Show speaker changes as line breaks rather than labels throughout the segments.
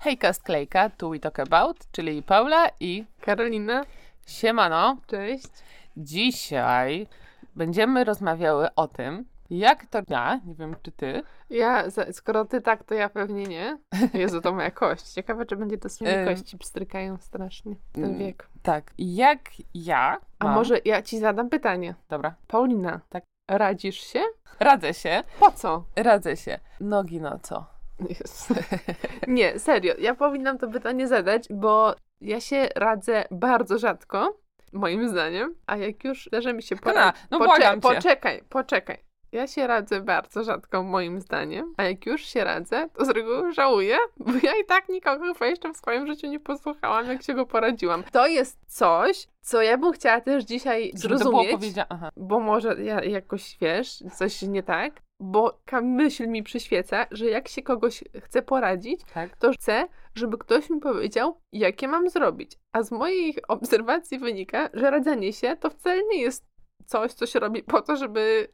Hejka Sklejka, tu we talk about, czyli Paula i
Karolina,
Siemano.
cześć.
Dzisiaj będziemy rozmawiały o tym, jak to ja, nie wiem czy ty,
Ja, skoro ty tak, to ja pewnie nie. Jezu, to moja kość. Ciekawe, czy będzie to
Ym.
kości pstrykają strasznie w ten
Mm,
wiek.
tak, jak ja
A
mam,
może ja ci zadam pytanie.
dobra,
Paulina,
Tak.
radzisz się?
radzę się,
Po co?
radzę się. Nogi no co?
Nie, serio, ja powinnam to pytanie zadać, bo ja się radzę bardzo rzadko, moim zdaniem, a jak już zdarza mi się poradzić...
no błagam cię.
Poczekaj, poczekaj. Ja się radzę bardzo rzadko, moim zdaniem, a jak już się radzę, to z reguły żałuję, bo ja i tak nikogo chyba jeszcze w swoim życiu nie posłuchałam, jak się go poradziłam. To jest coś, co ja bym chciała też dzisiaj zrozumieć, bo może ja jakoś, wiesz, coś nie tak, bo ka- myśl mi przyświeca, że jak się kogoś chce poradzić,
tak.
to chcę, żeby ktoś mi powiedział, jakie mam zrobić. A z moich obserwacji wynika, że radzenie się to wcale nie jest coś, co się robi po to, żeby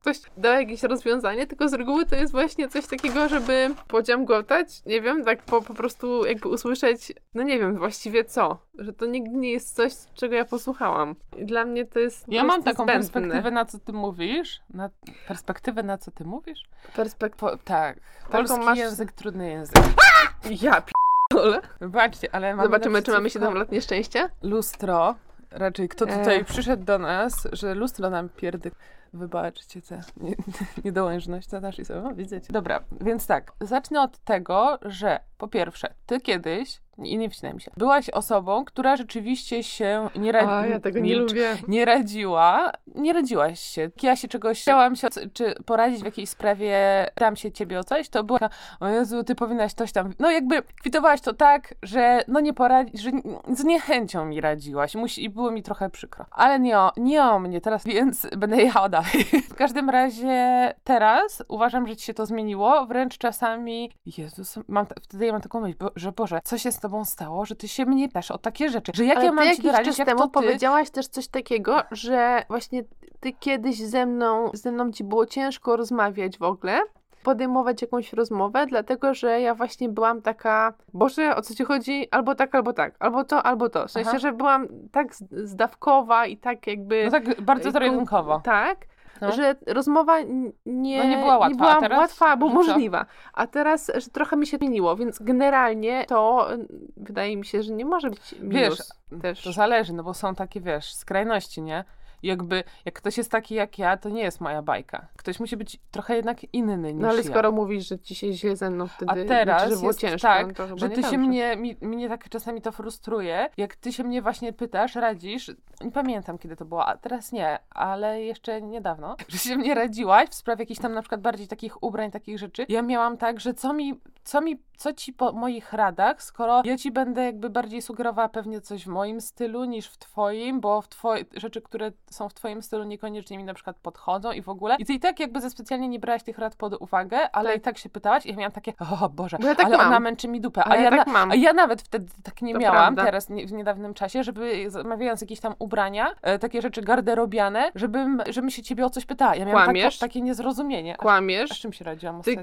ktoś dał jakieś rozwiązanie, tylko z reguły to jest właśnie coś takiego, żeby podziamgotać, nie wiem, tak po, po prostu jakby usłyszeć, no nie wiem właściwie co, że to nigdy nie jest coś, czego ja posłuchałam. I dla mnie to jest
Ja mam taką
zbędne.
perspektywę, na co ty mówisz, na perspektywę, na co ty mówisz?
Perspek-
Po, tak, polski
masz-
język, trudny język.
Ja p***ole.
Wybaczcie, ale mamy
Zobaczymy, czy mamy
naprzeciwko
7 lat nieszczęścia.
Lustro, raczej kto tutaj
Ech.
przyszedł do nas, że lustro nam pierdy... Wybaczcie tę nie, niedołężność, też jest, o, widzicie. Dobra, więc tak, zacznę od tego, że po pierwsze, ty kiedyś, i nie wcinaj mi się, byłaś osobą, która rzeczywiście się nie radzi...
A, ja tego nie lubię.
nie radziła, nie radziłaś się. Ja się czegoś chciałam się, czy poradzić w jakiejś sprawie, tam się ciebie o coś, to była, o Jezu, ty powinnaś coś tam, no jakby kwitowałaś to tak, że no nie poradzi, że z niechęcią mi radziłaś Musi, i było mi trochę przykro. Ale nie o, nie o mnie teraz, więc będę jechała dalej. W każdym razie teraz uważam, że ci się to zmieniło, wręcz czasami, Jezus, mam, wtedy ja mam taką myśl, bo, że Boże, co się z tobą stało, że ty się mnie pytasz o takie rzeczy, że jak
Ale
ja mam ci doradzić, jak
temu
to ty...
powiedziałaś też coś takiego, że właśnie ty kiedyś ze mną, ze mną ci było ciężko rozmawiać w ogóle, podejmować jakąś rozmowę, dlatego że ja właśnie byłam taka, Boże, o co ci chodzi? Albo tak, albo tak, albo to, albo to. W sensie,
Aha.
że byłam tak zdawkowa i tak jakby...
No tak bardzo
y,
zero-jedynkowo.
Tak,
No.
że rozmowa nie,
No nie była łatwa, a
była
teraz?
łatwa albo możliwa. A teraz, że trochę mi się zmieniło, więc generalnie to wydaje mi się, że nie może być minus
Wiesz,
też.
To zależy, no bo są takie, wiesz, skrajności, nie? Jakby, jak ktoś jest taki jak ja, to nie jest moja bajka. Ktoś musi być trochę jednak inny niż
No ale
ja.
skoro mówisz, że ci się źle ze mną wtedy,
A teraz
znaczy, że było
jest
ciężko,
tak,
no
że ty się mnie, mi, mnie tak czasami to frustruje, jak ty się mnie właśnie pytasz, radzisz, nie pamiętam kiedy to było, a teraz nie, ale jeszcze niedawno, że się mnie radziłaś w sprawie jakichś tam na przykład bardziej takich ubrań, takich rzeczy. Ja miałam tak, że co mi, co mi, co ci po moich radach, skoro ja ci będę jakby bardziej sugerowała pewnie coś w moim stylu niż w twoim, bo w twoje, rzeczy, które są w twoim stylu niekoniecznie mi na przykład podchodzą i w ogóle. I ty i tak jakby ze specjalnie nie brałaś tych rad pod uwagę, ale
Tak.
i tak się pytałaś i ja miałam takie, o Boże,
Bo ja tak
ale
mam.
ona męczy mi dupę. A,
ja
ja,
tak
na,
mam.
a ja nawet wtedy tak nie
To
miałam,
prawda.
teraz nie, w niedawnym czasie, żeby zamawiając jakieś tam ubrania, e, takie rzeczy garderobiane, żebym, żebym się ciebie o coś pytała. Ja miałam takie,
Kłamiesz?
takie niezrozumienie. A z
Kłamiesz,
czym się radziłam ostatnio?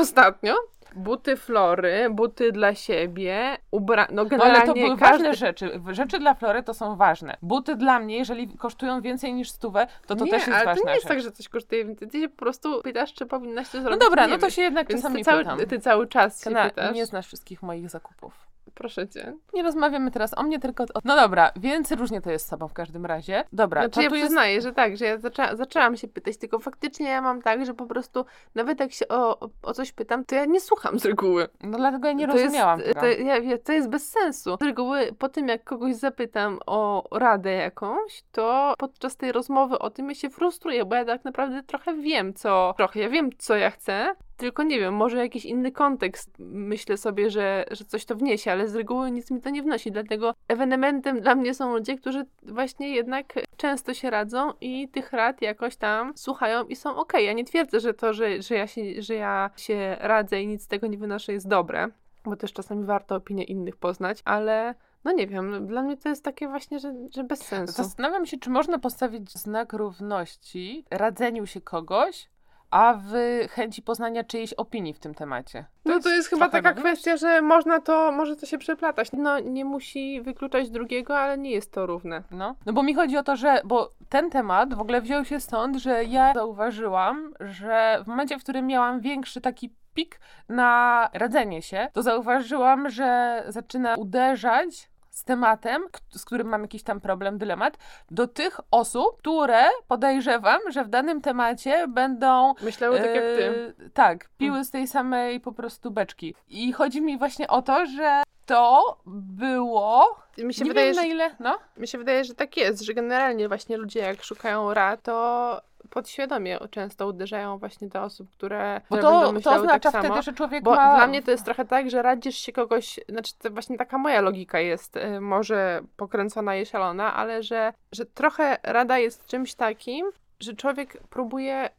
ostatnio buty flory, buty dla siebie, ubra... No
No
generalnie
ale to były
każdy...
ważne rzeczy. Rzeczy dla Flory to są ważne. Buty dla mnie, jeżeli kosztują więcej niż stówę, to to
nie,
też jest
ale
ważna
to nie jest
rzecz.
tak, że coś kosztuje więcej. Ty się po prostu pytasz, czy powinnaś to
No
zrobić.
dobra,
nie
no to się jednak
Więc
czasami
ty cały,
pytam.
ty cały czas się
Kana,
pytasz.
nie znasz wszystkich moich zakupów.
Proszę cię.
Nie rozmawiamy teraz o mnie, tylko o... No dobra, więc różnie to jest z sobą w każdym razie. Dobra,
Znaczy
to
ja
tu jest...
przyznaję, że tak, że ja zaczęła, zaczęłam się pytać, tylko faktycznie ja mam tak, że po prostu nawet jak się o, o coś pytam, to ja nie słucham z reguły.
No dlatego ja nie
to
rozumiałam
jest, to, ja, to jest bez sensu. Z reguły po tym, jak kogoś zapytam o radę jakąś, to podczas tej rozmowy o tym ja się frustruję, bo ja tak naprawdę trochę wiem, co... Trochę, ja wiem, co ja chcę, tylko nie wiem, może jakiś inny kontekst myślę sobie, że, że coś to wniesie, ale z reguły nic mi to nie wnosi, dlatego ewenementem dla mnie są ludzie, którzy właśnie jednak często się radzą i tych rad jakoś tam słuchają i są okej. Ja nie twierdzę, że to, że, że, ja się, że ja się radzę i nic z tego nie wynoszę jest dobre, bo też czasami warto opinię innych poznać, ale no nie wiem, dla mnie to jest takie właśnie, że, że bez sensu.
Zastanawiam się, czy można postawić znak równości radzeniu się kogoś, a w chęci poznania czyjejś opinii w tym temacie.
No to jest chyba taka
równość?
kwestia, że można to, może to się przeplatać. No nie musi wykluczać drugiego, ale nie jest to równe.
No. no bo mi chodzi o to, że bo ten temat w ogóle wziął się stąd, że ja zauważyłam, że w momencie, w którym miałam większy taki pik na radzenie się, to zauważyłam, że zaczyna uderzać z tematem, z którym mam jakiś tam problem, dylemat, do tych osób, które podejrzewam, że w danym temacie będą
Myślały tak jak ty.
E, Tak, piły z tej samej po prostu beczki. I chodzi mi właśnie o to, że to było.
Mi się,
nie
wydaje,
wiem na ile. No.
mi się wydaje, że tak jest, że generalnie właśnie ludzie jak szukają rad, to podświadomie często uderzają właśnie do osób, które,
Bo to,
będą
to
myślały
oznacza
tak samo.
wtedy, że człowiek
Bo
ma.
dla mnie to jest trochę tak, że radzisz się kogoś, znaczy to właśnie taka moja logika jest, y, może pokręcona i szalona, ale że, że trochę rada jest czymś takim, że człowiek próbuje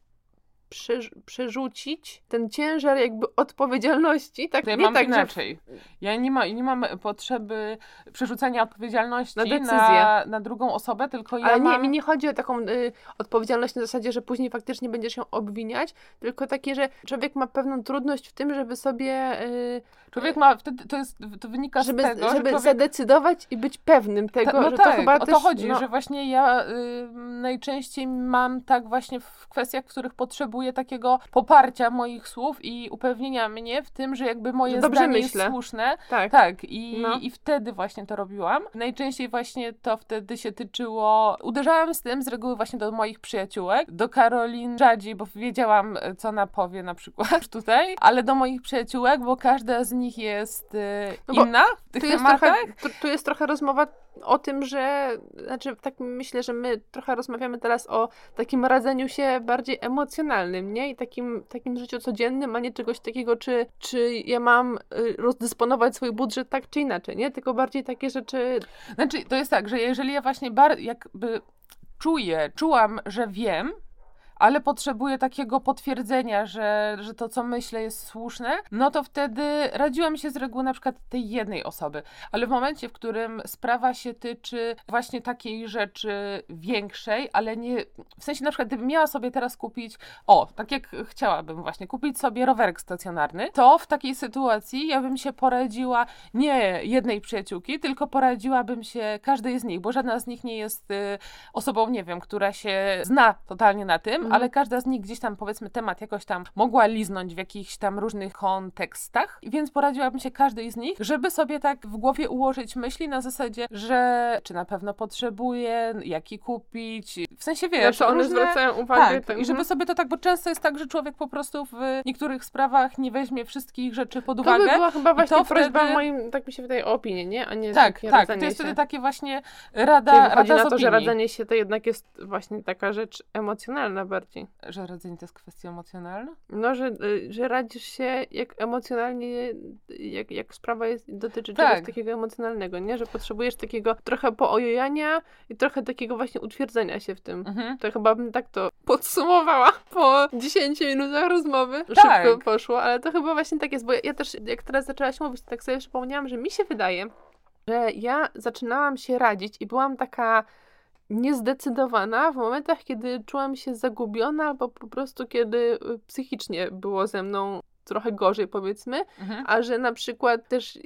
przerzucić ten ciężar jakby odpowiedzialności, tak
ja
nie
mam
tak, że
inaczej. Ja nie, ma, nie mam potrzeby przerzucania odpowiedzialności
Na
na,
decyzję.
na, drugą osobę, tylko ja
Ale nie,
mam...
mi nie chodzi o taką y, odpowiedzialność na zasadzie, że później faktycznie będziesz ją obwiniać, tylko takie, że człowiek ma pewną trudność w tym, żeby sobie, y,
Człowiek ma wtedy, to jest, to wynika
żeby,
z tego,
żeby
że człowiek...
zadecydować i być pewnym tego,
Ta, no
że
tak,
to chyba
o
też,
to chodzi,
no,
że właśnie ja y, najczęściej mam tak właśnie w kwestiach, w których potrzebuję takiego poparcia moich słów i upewnienia mnie w tym, że jakby moje
dobrze
zdanie
myślę.
jest słuszne.
tak.
Tak, i,
No.
i wtedy właśnie to robiłam. Najczęściej właśnie to wtedy się tyczyło. Uderzałam z tym z reguły właśnie do moich przyjaciółek, do Karolin rzadziej, bo wiedziałam, co ona powie na przykład tutaj, ale do moich przyjaciółek, bo każda z nich jest y,
No
inna w tych
Tu jest,
tematach.
trochę, tu, tu jest trochę rozmowa o tym, że, znaczy tak myślę, że my trochę rozmawiamy teraz o takim radzeniu się bardziej emocjonalnym, nie? I takim, takim życiu codziennym, a nie czegoś takiego, czy, czy ja mam y, rozdysponować swój budżet tak czy inaczej, nie? Tylko bardziej takie rzeczy,
Znaczy, to jest tak, że jeżeli ja właśnie bar- jakby czuję, czułam, że wiem, ale potrzebuję takiego potwierdzenia, że, że to, co myślę, jest słuszne, no to wtedy radziłam się z reguły na przykład tej jednej osoby. Ale w momencie, w którym sprawa się tyczy właśnie takiej rzeczy większej, ale nie. W sensie, na przykład, gdybym miała sobie teraz kupić, o, tak jak chciałabym właśnie, kupić sobie rowerek stacjonarny, to w takiej sytuacji ja bym się poradziła nie jednej przyjaciółki, tylko poradziłabym się każdej z nich, bo żadna z nich nie jest y, osobą, nie wiem, która się zna totalnie na tym,
Mhm.
ale każda z nich gdzieś tam, powiedzmy, temat jakoś tam mogła liznąć w jakichś tam różnych kontekstach, więc poradziłabym się każdej z nich, żeby sobie tak w głowie ułożyć myśli na zasadzie, że czy na pewno potrzebuję, jaki kupić, w sensie, wiesz,
na co one
różne...
zwracają uwagę.
Tak, i żeby sobie to tak, bo często jest tak, że człowiek po prostu w niektórych sprawach nie weźmie wszystkich rzeczy pod
To
uwagę.
by była chyba właśnie
to
prośba
wtedy-
moim, tak mi się wydaje, o opinię, nie? A nie
Tak, tak, to jest
się.
wtedy takie właśnie
Czyli
rada,
wychodzi
rada
na to, że radzenie się to jednak jest właśnie taka rzecz emocjonalna bardziej.
Że radzenie to jest kwestia emocjonalna?
No, że, y, że radzisz się jak emocjonalnie, jak, jak sprawa jest, dotyczy
Tak.
czegoś takiego emocjonalnego, nie? Że potrzebujesz takiego trochę poojojania i trochę takiego właśnie utwierdzenia się w tym.
Mhm.
To chyba bym tak to podsumowała po 10 minutach rozmowy.
Tak.
Szybko poszło, ale to chyba właśnie tak jest, bo ja, ja też, jak teraz zaczęłaś mówić, tak sobie przypomniałam, że mi się wydaje, że ja zaczynałam się radzić i byłam taka niezdecydowana w momentach, kiedy czułam się zagubiona, albo po prostu kiedy y, psychicznie było ze mną trochę gorzej, powiedzmy,
Mhm.
a że na przykład też,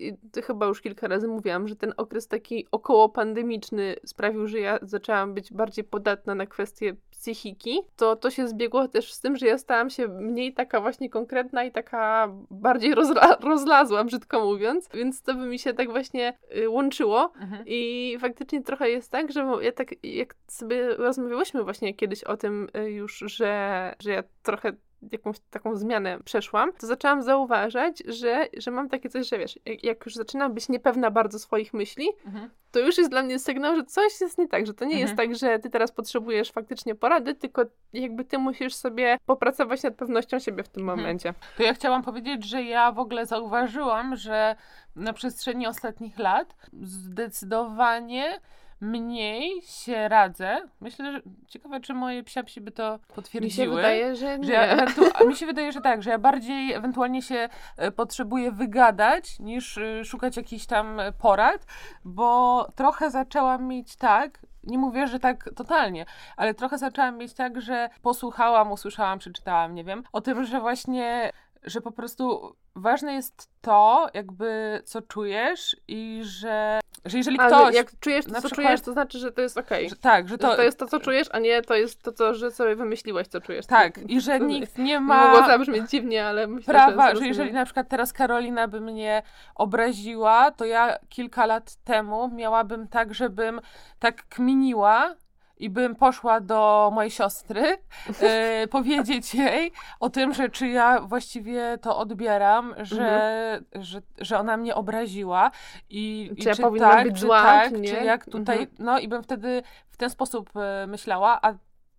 chyba już kilka razy mówiłam, że ten okres taki około pandemiczny sprawił, że ja zaczęłam być bardziej podatna na kwestie psychiki, to to się zbiegło też z tym, że ja stałam się mniej taka właśnie konkretna i taka bardziej rozla rozlazła, brzydko mówiąc, więc to by mi się tak właśnie y, łączyło.
Mhm.
I faktycznie trochę jest tak, że ja tak, jak sobie rozmawiałyśmy właśnie kiedyś o tym y, już, że, że ja trochę jakąś taką zmianę przeszłam, to zaczęłam zauważać, że, że mam takie coś, że wiesz, jak, jak już zaczynam być niepewna bardzo swoich myśli,
Mhm.
to już jest dla mnie sygnał, że coś jest nie tak, że to nie jest
Mhm.
tak, że ty teraz potrzebujesz faktycznie porady, tylko jakby ty musisz sobie popracować nad pewnością siebie w tym
Mhm.
momencie.
To ja chciałam powiedzieć, że ja w ogóle zauważyłam, że na przestrzeni ostatnich lat zdecydowanie mniej się radzę. Myślę, że ciekawe, czy moje psiapsi by to
Mi się
potwierdziły.
wydaje, że nie.
Że ja mi się wydaje, że tak, że ja bardziej ewentualnie się e, potrzebuję wygadać niż e, szukać jakichś tam porad, bo trochę zaczęłam mieć tak, nie mówię, że tak totalnie, ale trochę zaczęłam mieć tak, że posłuchałam, usłyszałam, przeczytałam, nie wiem, o tym, że właśnie że po prostu ważne jest to, jakby co czujesz i że, że jeżeli
Ale
ktoś...
jak czujesz to, co
przykład-
czujesz, to znaczy, że to jest okej.
Że, tak, że
To,
to...
to jest to, co czujesz, a nie to jest to, co, że sobie wymyśliłeś, co czujesz.
Tak, i że nikt nie
Mogło
ma
zabrzmieć dziwnie, ale myślę,
prawa,
że,
że jeżeli na przykład teraz Karolina by mnie obraziła, to ja kilka lat temu miałabym tak, żebym tak kminiła i bym poszła do mojej siostry e, powiedzieć jej o tym, że czy ja właściwie to odbieram, że, że, że ona mnie obraziła i,
Czy
i
ja
czy
powinnam
tak,
być
czy
zła,
tak,
czy
czy jak tutaj,
Mhm.
no i bym wtedy w ten sposób e, myślała, a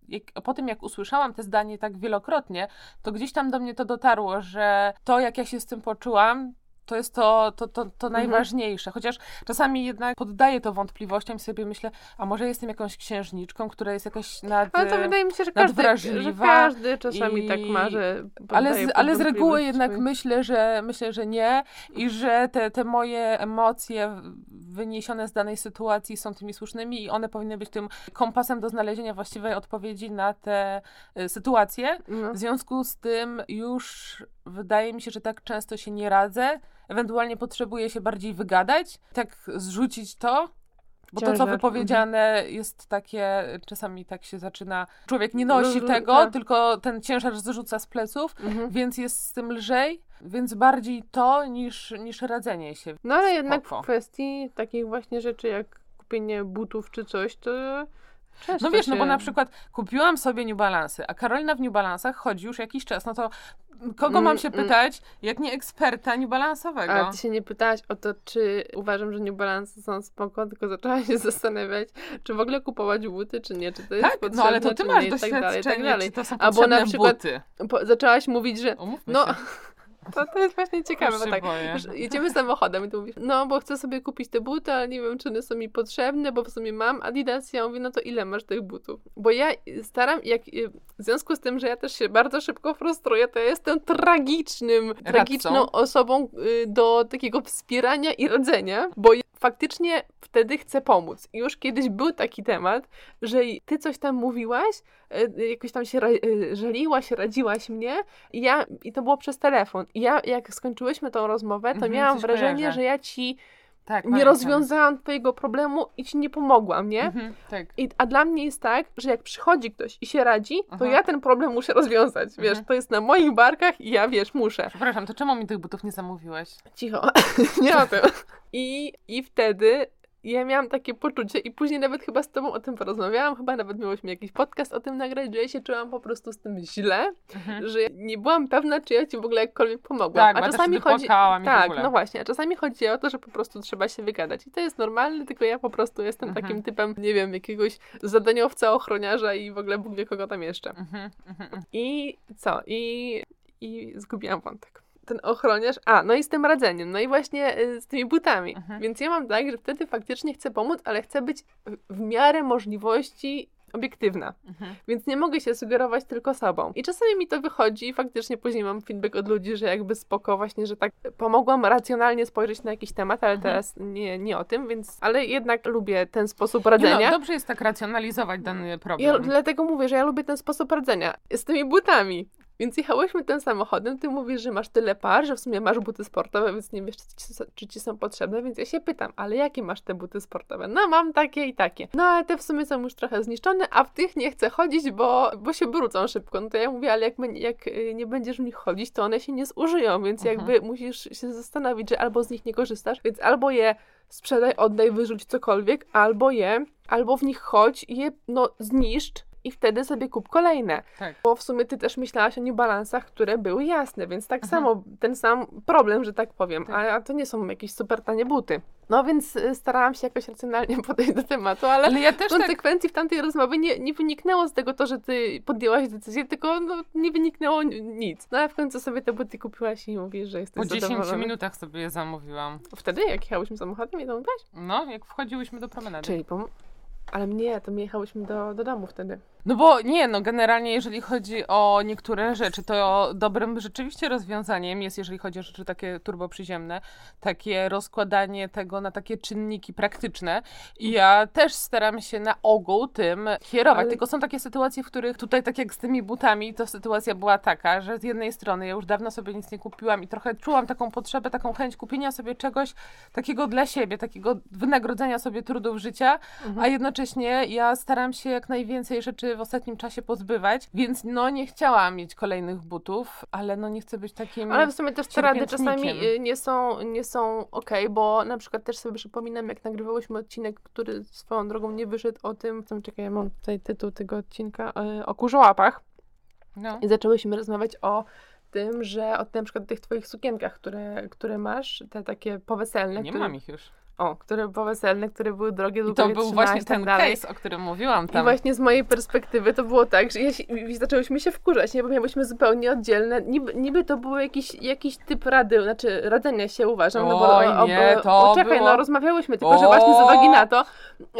jak, po tym, jak usłyszałam te zdanie tak wielokrotnie, to gdzieś tam do mnie to dotarło, że to, jak ja się z tym poczułam, to jest to, to, to, to najważniejsze. Chociaż czasami jednak poddaję to wątpliwościom i sobie myślę, a może jestem jakąś księżniczką, która jest jakaś nad...
Ale to wydaje mi się, że każdy, że każdy czasami
i-
tak ma, że
ale z, ale z reguły jednak
swoje-
myślę, że myślę, że nie i że te, te moje emocje wyniesione z danej sytuacji są tymi słusznymi i one powinny być tym kompasem do znalezienia właściwej odpowiedzi na te y, sytuacje.
No.
W związku z tym już wydaje mi się, że tak często się nie radzę. Ewentualnie potrzebuję się bardziej wygadać, tak zrzucić to. Bo to, co wypowiedziane jest takie, czasami tak się zaczyna. Człowiek nie nosi tego,
tak.
tylko ten ciężar zrzuca z pleców,
Mhm.
więc jest z tym lżej. Więc bardziej to niż, niż radzenie się.
No ale jednak w kwestii takich właśnie rzeczy jak kupienie butów czy coś, to
No wiesz, no bo
się-
na przykład kupiłam sobie New Balance, a Karolina w New Balance'ach chodzi już jakiś czas, no to kogo mam
Mm,
się
mm.
pytać, jak nie eksperta New Balance'owego?
Ale ty się nie pytałaś o to, czy uważam, że New Balance są spoko, tylko zaczęłaś się zastanawiać, czy w ogóle kupować buty, czy nie, czy to jest
tak,
potrzebne,
no ale to ty masz
nie, i tak dalej,
doświadczenie,
tak dalej.
czy to są
Albo na przykład-
buty.
Po, zaczęłaś mówić, że
Umówmy
no,
się.
to, to jest właśnie ciekawe, bo tak, jedziemy samochodem i tu mówisz, no bo chcę sobie kupić te buty, ale nie wiem, czy one są mi potrzebne, bo w sumie mam Adidas, ja mówię, no to ile masz tych butów? Bo ja staram, jak, w związku z tym, że ja też się bardzo szybko frustruję, to ja jestem tragicznym, tragiczną osobą y, do takiego wspierania i radzenia, bo faktycznie wtedy chcę pomóc. I już kiedyś był taki temat, że ty coś tam mówiłaś, y, jakoś tam się y, żaliłaś, radziłaś mnie i ja, i to było przez telefon. I ja, jak skończyłyśmy tą rozmowę, to
Mhm,
miałam wrażenie,
kojarzę.
że ja ci
Tak,
nie
pamiętam.
rozwiązałam twojego problemu i ci nie pomogłam, nie?
Mhm, tak.
I, a dla mnie jest tak, że jak przychodzi ktoś i się radzi, to
Aha.
ja ten problem muszę rozwiązać. Wiesz,
Mhm.
to jest na moich barkach i ja, wiesz, muszę.
Przepraszam, to czemu mi tych butów nie zamówiłeś?
Cicho, nie o tym. I, I wtedy ja miałam takie poczucie i później nawet chyba z tobą o tym porozmawiałam, chyba nawet miałyśmy jakiś podcast o tym nagrać, że ja się czułam po prostu z tym źle,
Mhm.
że nie byłam pewna, czy ja ci w ogóle jakkolwiek pomogłam.
Tak,
a czasami chodzi... Tak, no właśnie, a czasami chodzi o to, że po prostu trzeba się wygadać i to jest normalne, tylko ja po prostu jestem
Mhm.
takim typem, nie wiem, jakiegoś zadaniowca, ochroniarza i w ogóle Bóg wie kogo tam jeszcze.
Mhm, mhm.
I co? I, i zgubiłam wątek. Ten ochroniarz. A, no i z tym radzeniem. No i właśnie y, z tymi butami.
Mhm.
Więc ja mam tak, że wtedy faktycznie chcę pomóc, ale chcę być w- w miarę możliwości obiektywna.
Mhm.
Więc nie mogę się sugerować tylko sobą. I czasami mi to wychodzi i faktycznie później mam feedback od ludzi, że jakby spoko właśnie, że tak pomogłam racjonalnie spojrzeć na jakiś temat, ale
Mhm.
teraz nie, nie o tym, więc... Ale jednak lubię ten sposób radzenia.
No, dobrze jest tak racjonalizować dany
Ja
problem.
dlatego mówię, że ja lubię ten sposób radzenia z tymi butami. Więc jechałyśmy tym samochodem, ty mówisz, że masz tyle par, że w sumie masz buty sportowe, więc nie wiesz, czy ci, są- czy ci są potrzebne, więc ja się pytam, ale jakie masz te buty sportowe? No mam takie i takie. No ale te w sumie są już trochę zniszczone, a w tych nie chcę chodzić, bo, bo się brudzą szybko. No to ja mówię, ale jak, jak y, nie będziesz w nich chodzić, to one się nie zużyją, więc
Mhm.
jakby musisz się zastanowić, że albo z nich nie korzystasz, więc albo je sprzedaj, oddaj, wyrzuć cokolwiek, albo je, albo w nich chodź i je, no, zniszcz i wtedy sobie kup kolejne.
Tak.
Bo w sumie ty też myślałaś o New Balansach, które były jasne, więc tak
Mhm.
samo, ten sam problem, że tak powiem,
Tak.
a, a to nie są jakieś super tanie buty. No więc y, starałam się jakoś racjonalnie podejść do tematu, ale
Ale ja też tak
konsekwencji w tamtej rozmowie nie, nie wyniknęło z tego to, że ty podjęłaś decyzję, tylko no, nie wyniknęło nic. No ale w końcu sobie te buty kupiłaś i mówisz, że jesteś
po 10
zadowolona.
minutach sobie je zamówiłam.
Wtedy, jak jechałyśmy samochodem, je zamówiłaś?
No, jak wchodziłyśmy do promenady.
Czyli pom- Ale mnie, to my jechałyśmy do, do domu wtedy.
No bo nie, no generalnie jeżeli chodzi o niektóre rzeczy, to dobrym rzeczywiście rozwiązaniem jest, jeżeli chodzi o rzeczy takie turboprzyziemne, takie rozkładanie tego na takie czynniki praktyczne. I ja też staram się na ogół tym kierować.
Ale-
Tylko są takie sytuacje, w których tutaj, tak jak z tymi butami, to sytuacja była taka, że z jednej strony ja już dawno sobie nic nie kupiłam i trochę czułam taką potrzebę, taką chęć kupienia sobie czegoś takiego dla siebie, takiego wynagrodzenia sobie trudów życia, a jednocześnie ja staram się jak najwięcej rzeczy w ostatnim czasie pozbywać, więc no nie chciałam mieć kolejnych butów, ale no nie chcę być takim...
Ale w sumie też te rady czasami y, nie są, nie są okej, bo na przykład też sobie przypominam, jak nagrywałyśmy odcinek, który swoją drogą nie wyszedł o tym, tam czekaj, ja mam tutaj tytuł tego odcinka, y, o kurzołapach
No.
i zaczęłyśmy rozmawiać o tym, że o na przykład tych twoich sukienkach, które, które masz, te takie poweselne,
Nie
które,
mam ich już.
O, które poweselne, które były drogie,
I
długo
to
je
był właśnie
i tak
ten
dalej.
case, o którym mówiłam
I
tam.
właśnie z mojej perspektywy to było tak, że ja się, i zaczęłyśmy się wkurzać, nie? bo miałyśmy zupełnie oddzielne. Niby, niby to był jakiś, jakiś typ rady, znaczy radzenia się uważam. no bo,
Oj, nie, to
Poczekaj,
było-
no rozmawiałyśmy, tylko że
O!
właśnie z uwagi na to,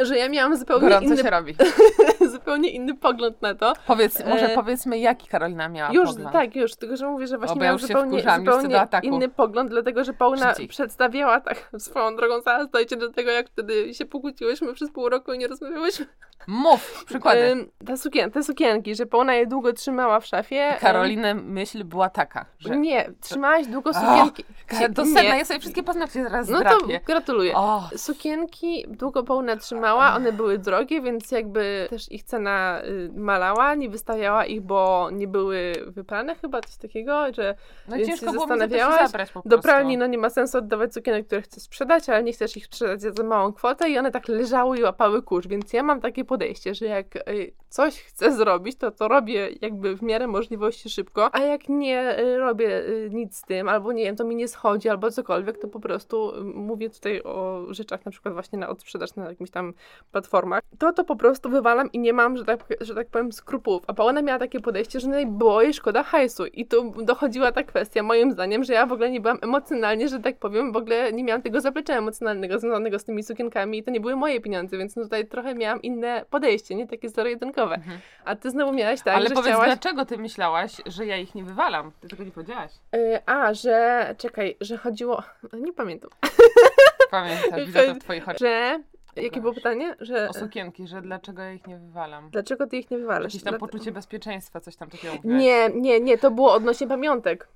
że ja miałam zupełnie
Gorąco
inny,
się robi.
zupełnie inny pogląd na to.
Powiedz, może
E,
powiedzmy, jaki Karolina miała
Już,
pogląd.
tak, już, tylko że mówię, że właśnie miałam zupełnie,
wkurzam,
zupełnie inny pogląd, dlatego że
Szybciej.
przedstawiała tak swoją drogą, zaraz dojdzie do tego, jak wtedy się pokłóciłyśmy przez pół roku i nie rozmawiałyśmy.
Mów, przykłady.
Ta sukien, te sukienki, że Paula je długo trzymała w szafie. ym,
Karoliny myśl była taka, że...
Nie, trzymałaś długo sukienki.
Ka- To sedna, ja sobie wszystkie paznokcie zaraz
No to
zdrapię.
gratuluję.
O,
Sukienki długo Paula trzymała, one były drogie, więc jakby też ich cena y, malała, nie wystawiała ich, bo nie były wyprane chyba, coś takiego, że
no ciężko
się
było mi to zabrać po
do
prostu.
pralni no nie ma sensu oddawać sukienek, które chcesz sprzedać, ale nie chcesz ich sprzedać za małą kwotę i one tak leżały i łapały kurz, więc ja mam takie podejście, że jak y, coś chcę zrobić, to to robię jakby w miarę możliwości szybko, a jak nie y, robię y, nic z tym, albo nie wiem, to mi nie schodzi, albo cokolwiek, to po prostu mówię tutaj o rzeczach na przykład właśnie na odsprzedaż na jakimś tam platformach, to to po prostu wywalam i nie mam, że tak, że tak powiem, skrupułów. A Paula miała takie podejście, że było jej szkoda hajsu i tu dochodziła ta kwestia, moim zdaniem, że ja w ogóle nie byłam emocjonalnie, że tak powiem, w ogóle nie miałam tego zaplecza emocjonalnego związanego z tymi sukienkami i to nie były moje pieniądze, więc no tutaj trochę miałam inne podejście, nie takie zero-jedynkowe.
Mhm.
A ty znowu miałaś tak,
Ale
że
powiedz,
chciałaś...
dlaczego ty myślałaś, że ja ich nie wywalam? Ty tego nie powiedziałaś.
Y, a, że... czekaj, że chodziło... Nie pamiętam.
Pamiętam, widzę to w twoich oczach.
Że... Jakie było pytanie? Że...
O sukienki, że dlaczego ja ich nie wywalam?
Dlaczego ty ich nie wywalasz?
Jakieś tam poczucie bezpieczeństwa, coś tam takiego mówiłaś.
Nie, nie, nie, to było odnośnie pamiątek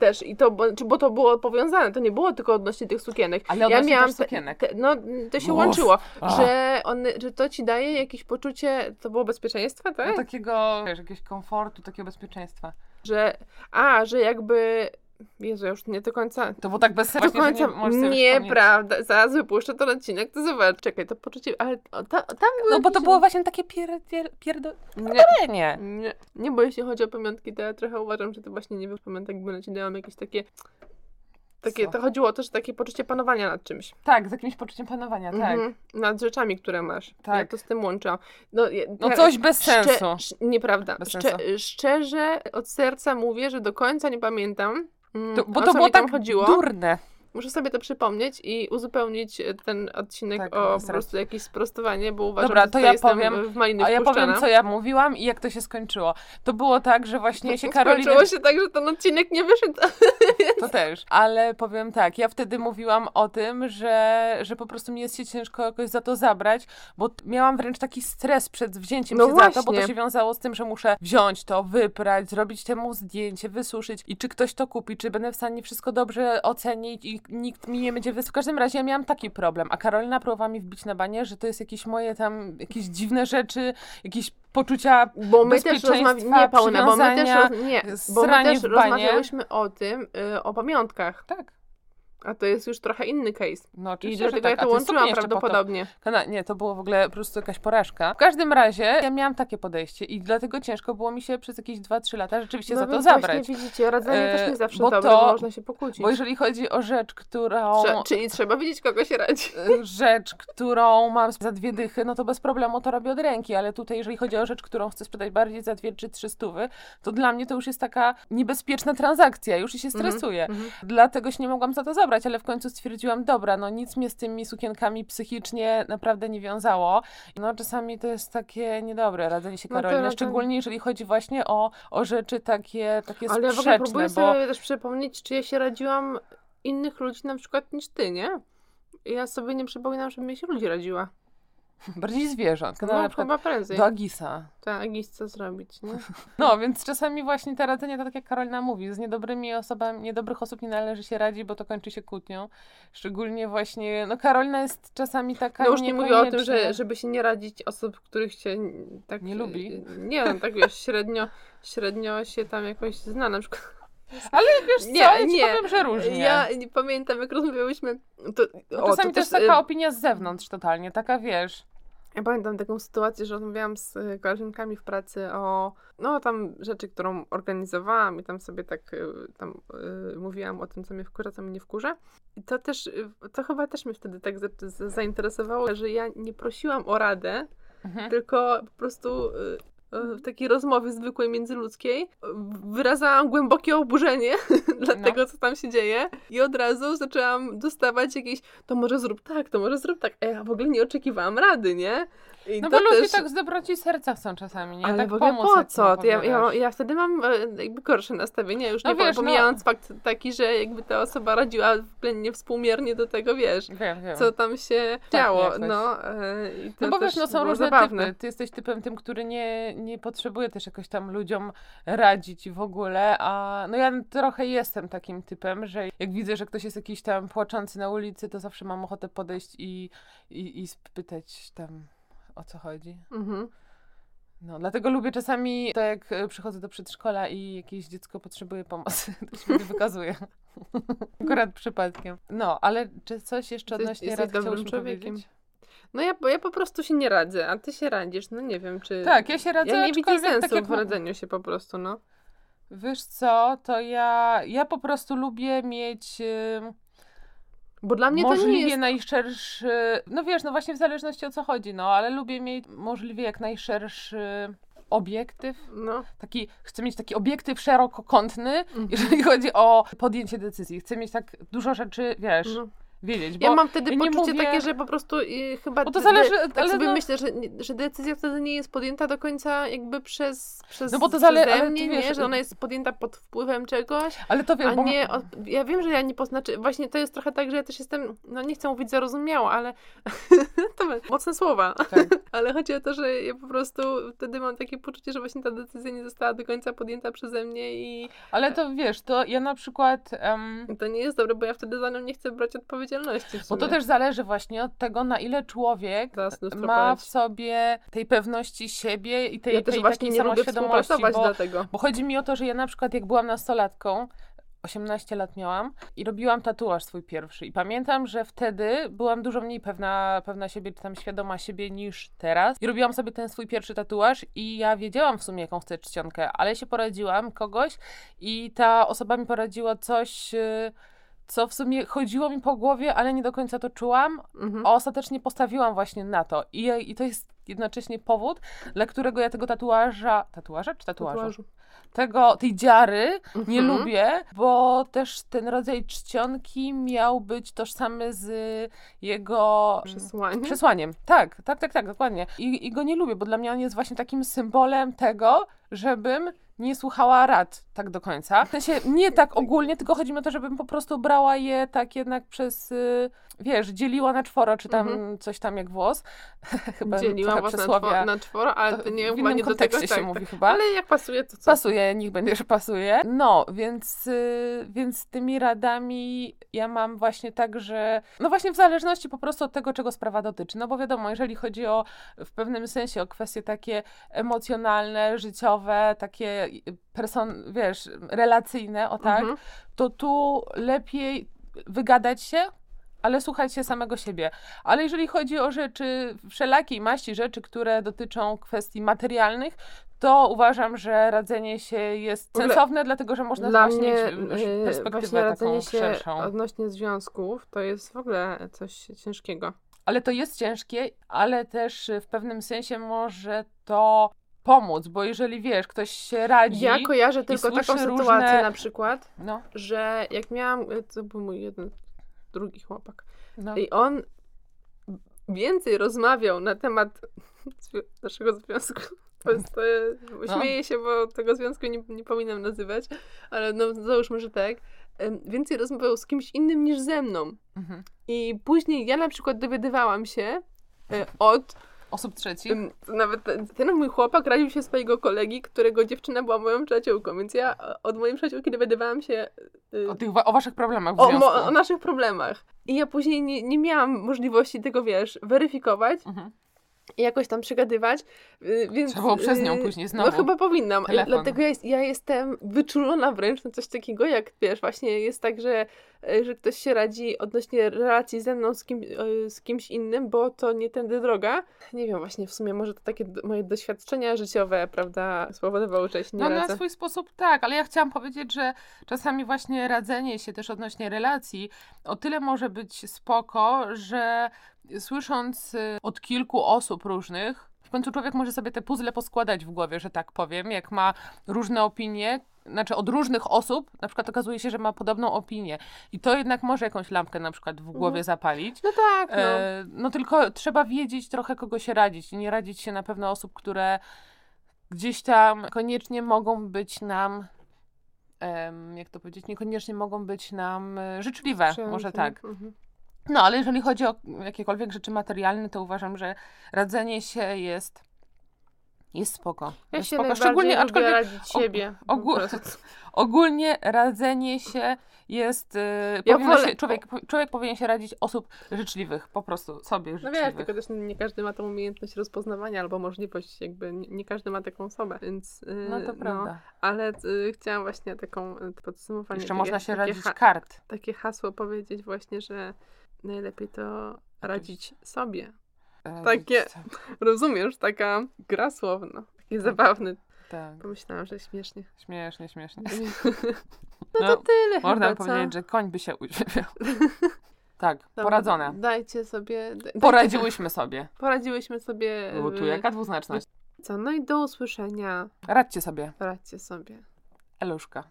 Też i to, bo, czy- bo to było powiązane, to nie było tylko odnośnie tych sukienek.
Ale odnośnie
miałam
też
te-
sukienek.
Te, no, to się
Uf.
łączyło,
A.
że, one, że to ci daje jakieś poczucie, to było bezpieczeństwa, tak?
No, takiego, wiesz, jakiegoś komfortu, takiego bezpieczeństwa.
Że, a, że jakby, Jezu, ja już nie do końca,
To było tak bez
do
sensu, że
końca,
nie
nieprawda, zaraz wypuszczę ten odcinek, to zobacz, czekaj, to poczucie, ale ta, tam było
No bo to było właśnie takie pier, pier, pierdo...
Nie,
Nie.
nie, nie, bo jeśli chodzi o pamiątki, to ja trochę uważam, że to właśnie nie wiem, pamiątek, bo ci dają jakieś takie, takie,
Co?
to chodziło o to, że takie poczucie panowania nad czymś.
Tak, z jakimś poczuciem panowania, tak.
Mhm, nad rzeczami, które masz. Ja
Tak.
to z tym łączę. No, ja,
No
ja-
coś bez sensu.
nieprawda.
Bez sensu.
szczerze, od serca mówię, że do końca nie pamiętam. Mm,
To, bo to było tak
chodziło.
durne.
Muszę sobie to przypomnieć i uzupełnić e, ten odcinek
Tak,
o po prostu jakieś sprostowanie, bo uważam,
Dobra,
że
to ja
jestem
powiem-
w maliny
A ja
wpuszczana.
powiem, co ja mówiłam i jak to się skończyło. To było tak, że właśnie się Karolina...
Skończyło się tak, że ten odcinek nie wyszedł.
To też. Ale powiem tak, ja wtedy mówiłam o tym, że, że po prostu mi jest się ciężko jakoś za to zabrać, bo miałam wręcz taki stres przed wzięciem
No
się za to, bo to
właśnie.
się wiązało z tym, że muszę wziąć to, wyprać, zrobić temu zdjęcie, wysuszyć i czy ktoś to kupi, czy będę w stanie wszystko dobrze ocenić i nikt mi nie będzie wys... W każdym razie ja miałam taki problem, a Karolina próbowała mi wbić na banie, że to jest jakieś moje tam, jakieś dziwne rzeczy, jakieś poczucia
Bo my też rozmawialiśmy, nie Paulina, bo my też, roz... nie, bo my też rozmawiałyśmy o tym, y, o pamiątkach,
Tak.
A to jest już trochę inny case.
No,
I
oczywiście, że
dlatego ja
tak. A
to łączyłam
to.
prawdopodobnie.
Kana- nie, to było w ogóle po prostu jakaś porażka. W każdym razie ja miałam takie podejście i dlatego ciężko było mi się przez jakieś 2-3 lata rzeczywiście
no
za to zabrać.
Właśnie widzicie, radzenie
E,
też nie zawsze
bo
dobre,
to-
bo można się pokłócić.
Bo jeżeli chodzi o rzecz, którą...
Trze- czyli trzeba wiedzieć, kogo się radzi.
y, rzecz, którą mam za dwie dychy, no to bez problemu to robię od ręki, ale tutaj jeżeli chodzi o rzecz, którą chcę sprzedać bardziej za dwie czy trzy stówy, to dla mnie to już jest taka niebezpieczna transakcja, już się stresuję.
Mhm.
Dlatego się nie mogłam za to zabrać. Ubrać, ale w końcu stwierdziłam, dobra, no nic mnie z tymi sukienkami psychicznie naprawdę nie wiązało. No czasami to jest takie niedobre radzenie się
No to
Karolinie,
radzenie-
szczególnie jeżeli chodzi właśnie o, o rzeczy takie, takie
Ale ja w ogóle
sprzeczne,
próbuję
bo
sobie też przypomnieć, czy ja się radziłam innych ludzi na przykład niż ty, nie? Ja sobie nie przypominam, żebym mi się ludzi radziła.
bardziej zwierząt. No,
No,
na
chyba prędzej.
do Agisa.
Tak, Agis, co zrobić, nie?
No, więc czasami właśnie te radzenie, to tak jak Karolina mówi, z niedobrymi osobami, niedobrych osób nie należy się radzić, bo to kończy się kłótnią. Szczególnie właśnie, no Karolina jest czasami taka
No już nie mówię o tym, że, żeby się nie radzić osób, których się tak...
Nie lubi.
Nie, no tak wiesz, średnio, średnio się tam jakoś zna na przykład.
Ale wiesz co,
Nie,
ja ci
nie.
powiem, że różnie.
Ja nie pamiętam, jak rozmawiałyśmy... To,
No
o,
czasami to
też,
taka
y,
opinia z zewnątrz totalnie, taka wiesz.
Ja pamiętam taką sytuację, że rozmawiałam z y, koleżankami w pracy o no tam rzeczy, którą organizowałam i tam sobie tak y, tam y, mówiłam o tym, co mnie wkurza, co mnie nie wkurza. I to też, to chyba też mnie wtedy tak za, za, zainteresowało, że ja nie prosiłam o radę,
Mhm.
tylko po prostu w takiej rozmowie zwykłej międzyludzkiej wyrazałam głębokie oburzenie dla
No.
tego, co tam się dzieje i od razu zaczęłam dostawać jakieś to może zrób tak, to może zrób tak. A ja w ogóle nie oczekiwałam rady, nie? I
No bo ludzie
też...
tak z dobroci serca chcą czasami, nie?
Ale
tak
w ogóle po co? Ja, ja, ja wtedy mam e, jakby gorsze nastawienie, już
No
nie
wiesz,
wiesz, pomijając fakt taki, że jakby ta osoba radziła względnie współmiernie do tego, wiesz,
Wiem, wiem.
co tam się
Tak,
działo.
jakoś.
No, e, i to
No bo wiesz, no są różne
zabawne.
typy. Ty jesteś typem tym, który nie, nie potrzebuje też jakoś tam ludziom radzić w ogóle, a no ja trochę jestem takim typem, że jak widzę, że ktoś jest jakiś tam płaczący na ulicy, to zawsze mam ochotę podejść i, i, i spytać tam o co chodzi.
Mhm.
No, dlatego lubię czasami, tak jak e, przychodzę do przedszkola i jakieś dziecko potrzebuje pomocy, to się wykazuje. Akurat przypadkiem. No, ale czy coś jeszcze odnośnie
jesteś
rad
dobrym człowiekiem.
powiedzieć?
No ja, ja po prostu się nie radzę, a ty się radzisz, no nie wiem, czy...
Tak, ja się radzę,
Ja nie widzę
aczkolwiek
sensu
tak jak
w radzeniu się po prostu, no.
Wiesz co, to ja, ja po prostu lubię mieć ym,
Bo dla mnie to nie
możliwie
jest...
najszerszy, no wiesz, no właśnie w zależności o co chodzi, no ale lubię mieć możliwie jak najszerszy obiektyw,
No.
taki, chcę mieć taki obiektyw szerokokątny,
Mhm.
jeżeli chodzi o podjęcie decyzji. Chcę mieć tak dużo rzeczy, wiesz,
no.
Wiedzieć,
Ja mam wtedy
ja
poczucie
mówię-
takie, że po prostu y, chyba...
Bo to zależy,
tak
ale
sobie
no,
myślę, że, że decyzja wtedy nie jest podjęta do końca jakby przez, przez
No bo to zale-
przeze
ale
mnie,
wiesz,
nie? Że ona jest podjęta pod wpływem czegoś,
ale to wiesz,
a
bo
nie... Od, ja wiem, że ja nie poznaczy... Właśnie to jest trochę tak, że ja też jestem... No nie chcę mówić zarozumiała, ale... to mocne słowa.
tak.
Ale chodzi o to, że ja po prostu wtedy mam takie poczucie, że właśnie ta decyzja nie została do końca podjęta przeze mnie i
ale to wiesz, to ja na przykład... em,
to nie jest dobre, bo ja wtedy za nią nie chcę brać odpowiedzialności. W
bo to też zależy właśnie od tego, na ile człowiek ma w sobie tej pewności siebie i tej,
Ja też
tej
właśnie
takiej samoświadomości, bo,
dlatego.
bo chodzi mi o to, że ja na przykład jak byłam nastolatką, 18 lat miałam i robiłam tatuaż swój pierwszy. I pamiętam, że wtedy byłam dużo mniej pewna, pewna siebie, czy tam świadoma siebie niż teraz. I robiłam sobie ten swój pierwszy tatuaż i ja wiedziałam w sumie jaką chcę czcionkę, ale się poradziłam kogoś i ta osoba mi poradziła coś... y, Co w sumie chodziło mi po głowie, ale nie do końca to czułam,
Mhm.
a ostatecznie postawiłam właśnie na to. I, I to jest jednocześnie powód, dla którego ja tego tatuaża. Tatuaża czy tatuażu?
Tatuażu.
Tego, tej dziary nie
Mhm.
lubię, bo też ten rodzaj czcionki miał być tożsamy z jego
Przesłanie.
przesłaniem. Tak, tak, tak, tak, dokładnie. I, I go nie lubię, bo dla mnie on jest właśnie takim symbolem tego, żebym nie słuchała rad tak do końca. W sensie nie tak ogólnie, tylko chodzi mi o to, żebym po prostu brała je tak jednak przez, y, wiesz, dzieliła na czworo, czy tam
Mhm.
coś tam jak włos. Chyba
Dzieliła was na, czworo, na czworo, ale
To
nie
w innym
nie do tego.
kontekście się
tak,
mówi
tak.
chyba.
Ale jak pasuje, to co?
Pasuje, niech będzie, że pasuje. No, więc, y, więc tymi radami ja mam właśnie tak, że no właśnie w zależności po prostu od tego, czego sprawa dotyczy. No bo wiadomo, jeżeli chodzi o w pewnym sensie o kwestie takie emocjonalne, życiowe, takie person, wiesz, relacyjne, o tak,
Mhm.
to tu lepiej wygadać się, ale słuchać się samego siebie. Ale jeżeli chodzi o rzeczy, wszelakiej maści rzeczy, które dotyczą kwestii materialnych, to uważam, że radzenie się jest sensowne, dlatego że można
Dla
właśnie
mnie yy,
perspektywę
właśnie
taką
radzenie się
szerszą.
odnośnie związków to jest w ogóle coś ciężkiego.
Ale to jest ciężkie, ale też w pewnym sensie może to pomóc, bo jeżeli wiesz, ktoś się radzi,
Ja kojarzę tylko taką sytuację
różne-
na przykład,
no,
że jak miałam, to był mój jeden drugi chłopak.
No.
I on więcej rozmawiał na temat naszego związku. To jest,
No.
Śmieję się, bo tego związku nie, nie powinnam nazywać, ale no załóżmy, że tak. Więcej rozmawiał z kimś innym niż ze mną.
Mhm.
I później ja na przykład dowiadywałam się e, od
Osób trzecich?
Nawet ten, mój chłopak radził się swojego kolegi, którego dziewczyna była moją przyjaciółką, więc ja e, od mojej przyjaciółki dowiadywałam się y,
O, tych, wa- o waszych problemach w
o,
związku.
mo- o naszych problemach. I ja później nie, nie miałam możliwości tego, wiesz, weryfikować
Mhm.
I jakoś tam przegadywać, y, więc...
Trzeba przez nią
y,
później znowu.
No chyba powinnam.
Telefon.
dlatego ja, jest, ja jestem wyczulona wręcz na coś takiego, jak wiesz, właśnie jest tak, że, y, że ktoś się radzi odnośnie relacji ze mną z, kim, z kimś innym, bo to nie tędy droga. Nie wiem, właśnie w sumie może to takie moje doświadczenia życiowe, prawda, spowodowały, że się nie
No na
radzę.
swój sposób tak, ale ja chciałam powiedzieć, że czasami właśnie radzenie się też odnośnie relacji o tyle może być spoko, że słysząc y, od kilku osób różnych, w końcu człowiek może sobie te puzzle poskładać w głowie, że tak powiem, jak ma różne opinie, znaczy od różnych osób, na przykład okazuje się, że ma podobną opinię i to jednak może jakąś lampkę na przykład w głowie
Mhm.
zapalić.
No tak, no.
E, no tylko trzeba wiedzieć trochę, kogo się radzić. i Nie radzić się na pewno osób, które gdzieś tam koniecznie mogą być nam, jak to powiedzieć, niekoniecznie mogą być nam e, życzliwe, może tak.
Mhm.
No, ale jeżeli chodzi o jakiekolwiek rzeczy materialne, to uważam, że radzenie się jest, jest spoko.
Ja
jest
się
spoko.
lubię
aczkolwiek
radzić siebie. prostu.
ogólnie radzenie się jest, e,
Ja wolę-
się, człowiek, człowiek powinien się radzić osób życzliwych, po prostu sobie
No
życzliwych.
wiesz, tylko też nie, każdy ma tą umiejętność rozpoznawania albo możliwość, jakby nie, każdy ma taką osobę, więc... yy,
No to prawda.
ale y, chciałam właśnie taką y, podsumowanie.
Jeszcze można się radzić
ha-
kart.
takie hasło powiedzieć właśnie, że najlepiej to radzić sobie.
Radzić
Takie-. Rozumiesz? Taka gra słowna. Taki zabawny.
Tak,
Pomyślałam, że śmiesznie.
śmiesznie, śmiesznie.
No to tyle
Można
chyba, co?
powiedzieć, że koń by się uśmiechał. tak,
Dobra,
poradzone.
Dajcie sobie... Dajcie,
Poradziłyśmy sobie.
Poradziłyśmy sobie...
Bo tu jaka dwuznaczność.
Co? No i do usłyszenia.
Radźcie sobie.
Radźcie sobie.
Eluszka.